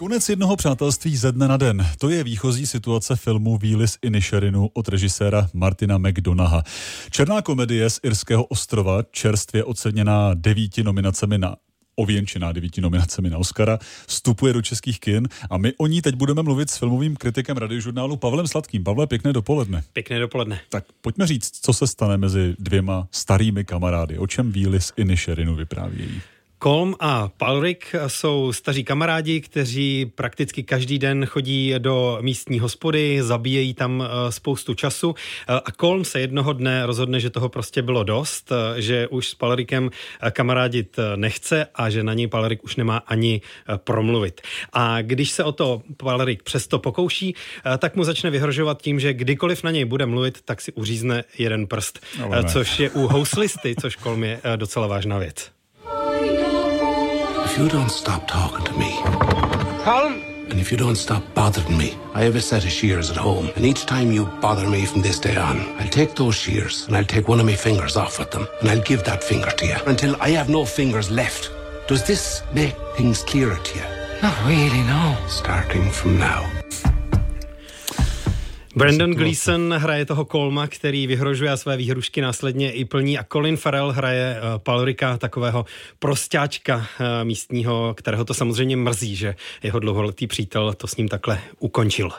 Konec jednoho přátelství ze dne na den. To je výchozí situace filmu Výlis Inisherinu od režiséra Martina McDonaha. Černá komedie z Irského ostrova, čerstvě oceněná devíti nominacemi na ověnčená devíti nominacemi na Oscara, vstupuje do českých kin a my o ní teď budeme mluvit s filmovým kritikem radiožurnálu Pavlem Sladkým. Pavle, pěkné dopoledne. Pěkné dopoledne. Tak pojďme říct, co se stane mezi dvěma starými kamarády. O čem Výlis Inisherinu vyprávějí? Kolm a Palrik jsou staří kamarádi, kteří prakticky každý den chodí do místní hospody, zabíjejí tam eh, spoustu času eh, a Kolm se jednoho dne rozhodne, že toho prostě bylo dost, eh, že už s Palrikem kamarádit nechce a že na něj Palrik už nemá ani promluvit. A když se o to Palrik přesto pokouší, tak mu začne vyhrožovat tím, že kdykoliv na něj bude mluvit, tak si uřízne jeden prst, což je u houslisty, což Kolm je docela vážná věc. You don't stop talking to me. Colin? And if you don't stop bothering me, I have a set of shears at home. And each time you bother me from this day on, I'll take those shears and I'll take one of my fingers off with them and I'll give that finger to you until I have no fingers left. Does this make things clearer to you? Not really, no. Starting from now. Brandon Gleeson hraje toho Kolma, který vyhrožuje a své výhrušky následně i plní a Colin Farrell hraje uh, Palrika, takového prostáčka uh, místního, kterého to samozřejmě mrzí, že jeho dlouholetý přítel to s ním takhle ukončil.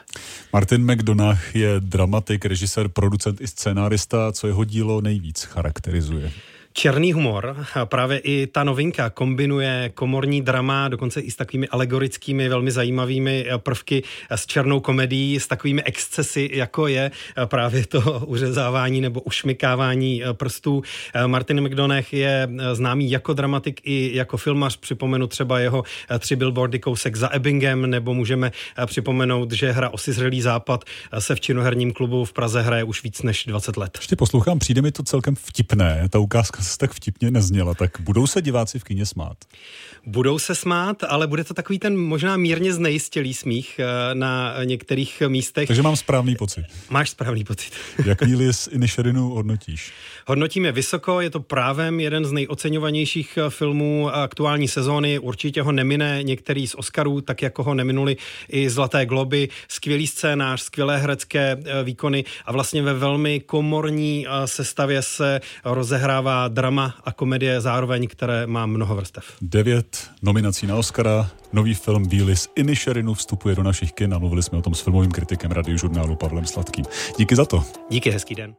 Martin McDonagh je dramatik, režisér, producent i scénárista, co jeho dílo nejvíc charakterizuje černý humor. Právě i ta novinka kombinuje komorní drama, dokonce i s takovými alegorickými, velmi zajímavými eh, prvky eh, s černou komedií, s takovými excesy, jako je eh, právě to uřezávání nebo ušmykávání prstů. Martin McDonagh je známý jako dramatik i jako filmař. Připomenu třeba jeho tři billboardy kousek za Ebbingem, nebo můžeme připomenout, že hra Osizřelý západ se v činoherním klubu v Praze hraje už víc než 20 let. Ještě poslouchám, přijde mi to celkem vtipné, ta ukázka zase tak vtipně nezněla, tak budou se diváci v kině smát? Budou se smát, ale bude to takový ten možná mírně znejistělý smích eh, na některých místech. Takže mám správný pocit. Máš správný pocit. Jak Lilis Inisherinu hodnotíš? Hodnotíme vysoko, je to právem jeden z nejoceňovanějších eh, filmů aktuální sezóny. Určitě ho nemine některý z Oscarů, tak jako ho neminuli i Zlaté globy. Skvělý scénář, skvělé herecké eh, výkony a vlastně ve velmi komorní sestavě se rozehrává drama a komedie zároveň, které má mnoho vrstev. Devět nominací na Oscara, nový film Výlis Inisherinu vstupuje do našich kin a mluvili jsme o tom s filmovým kritikem radiožurnálu Pavlem Sladkým. Díky za to. Díky, hezký den.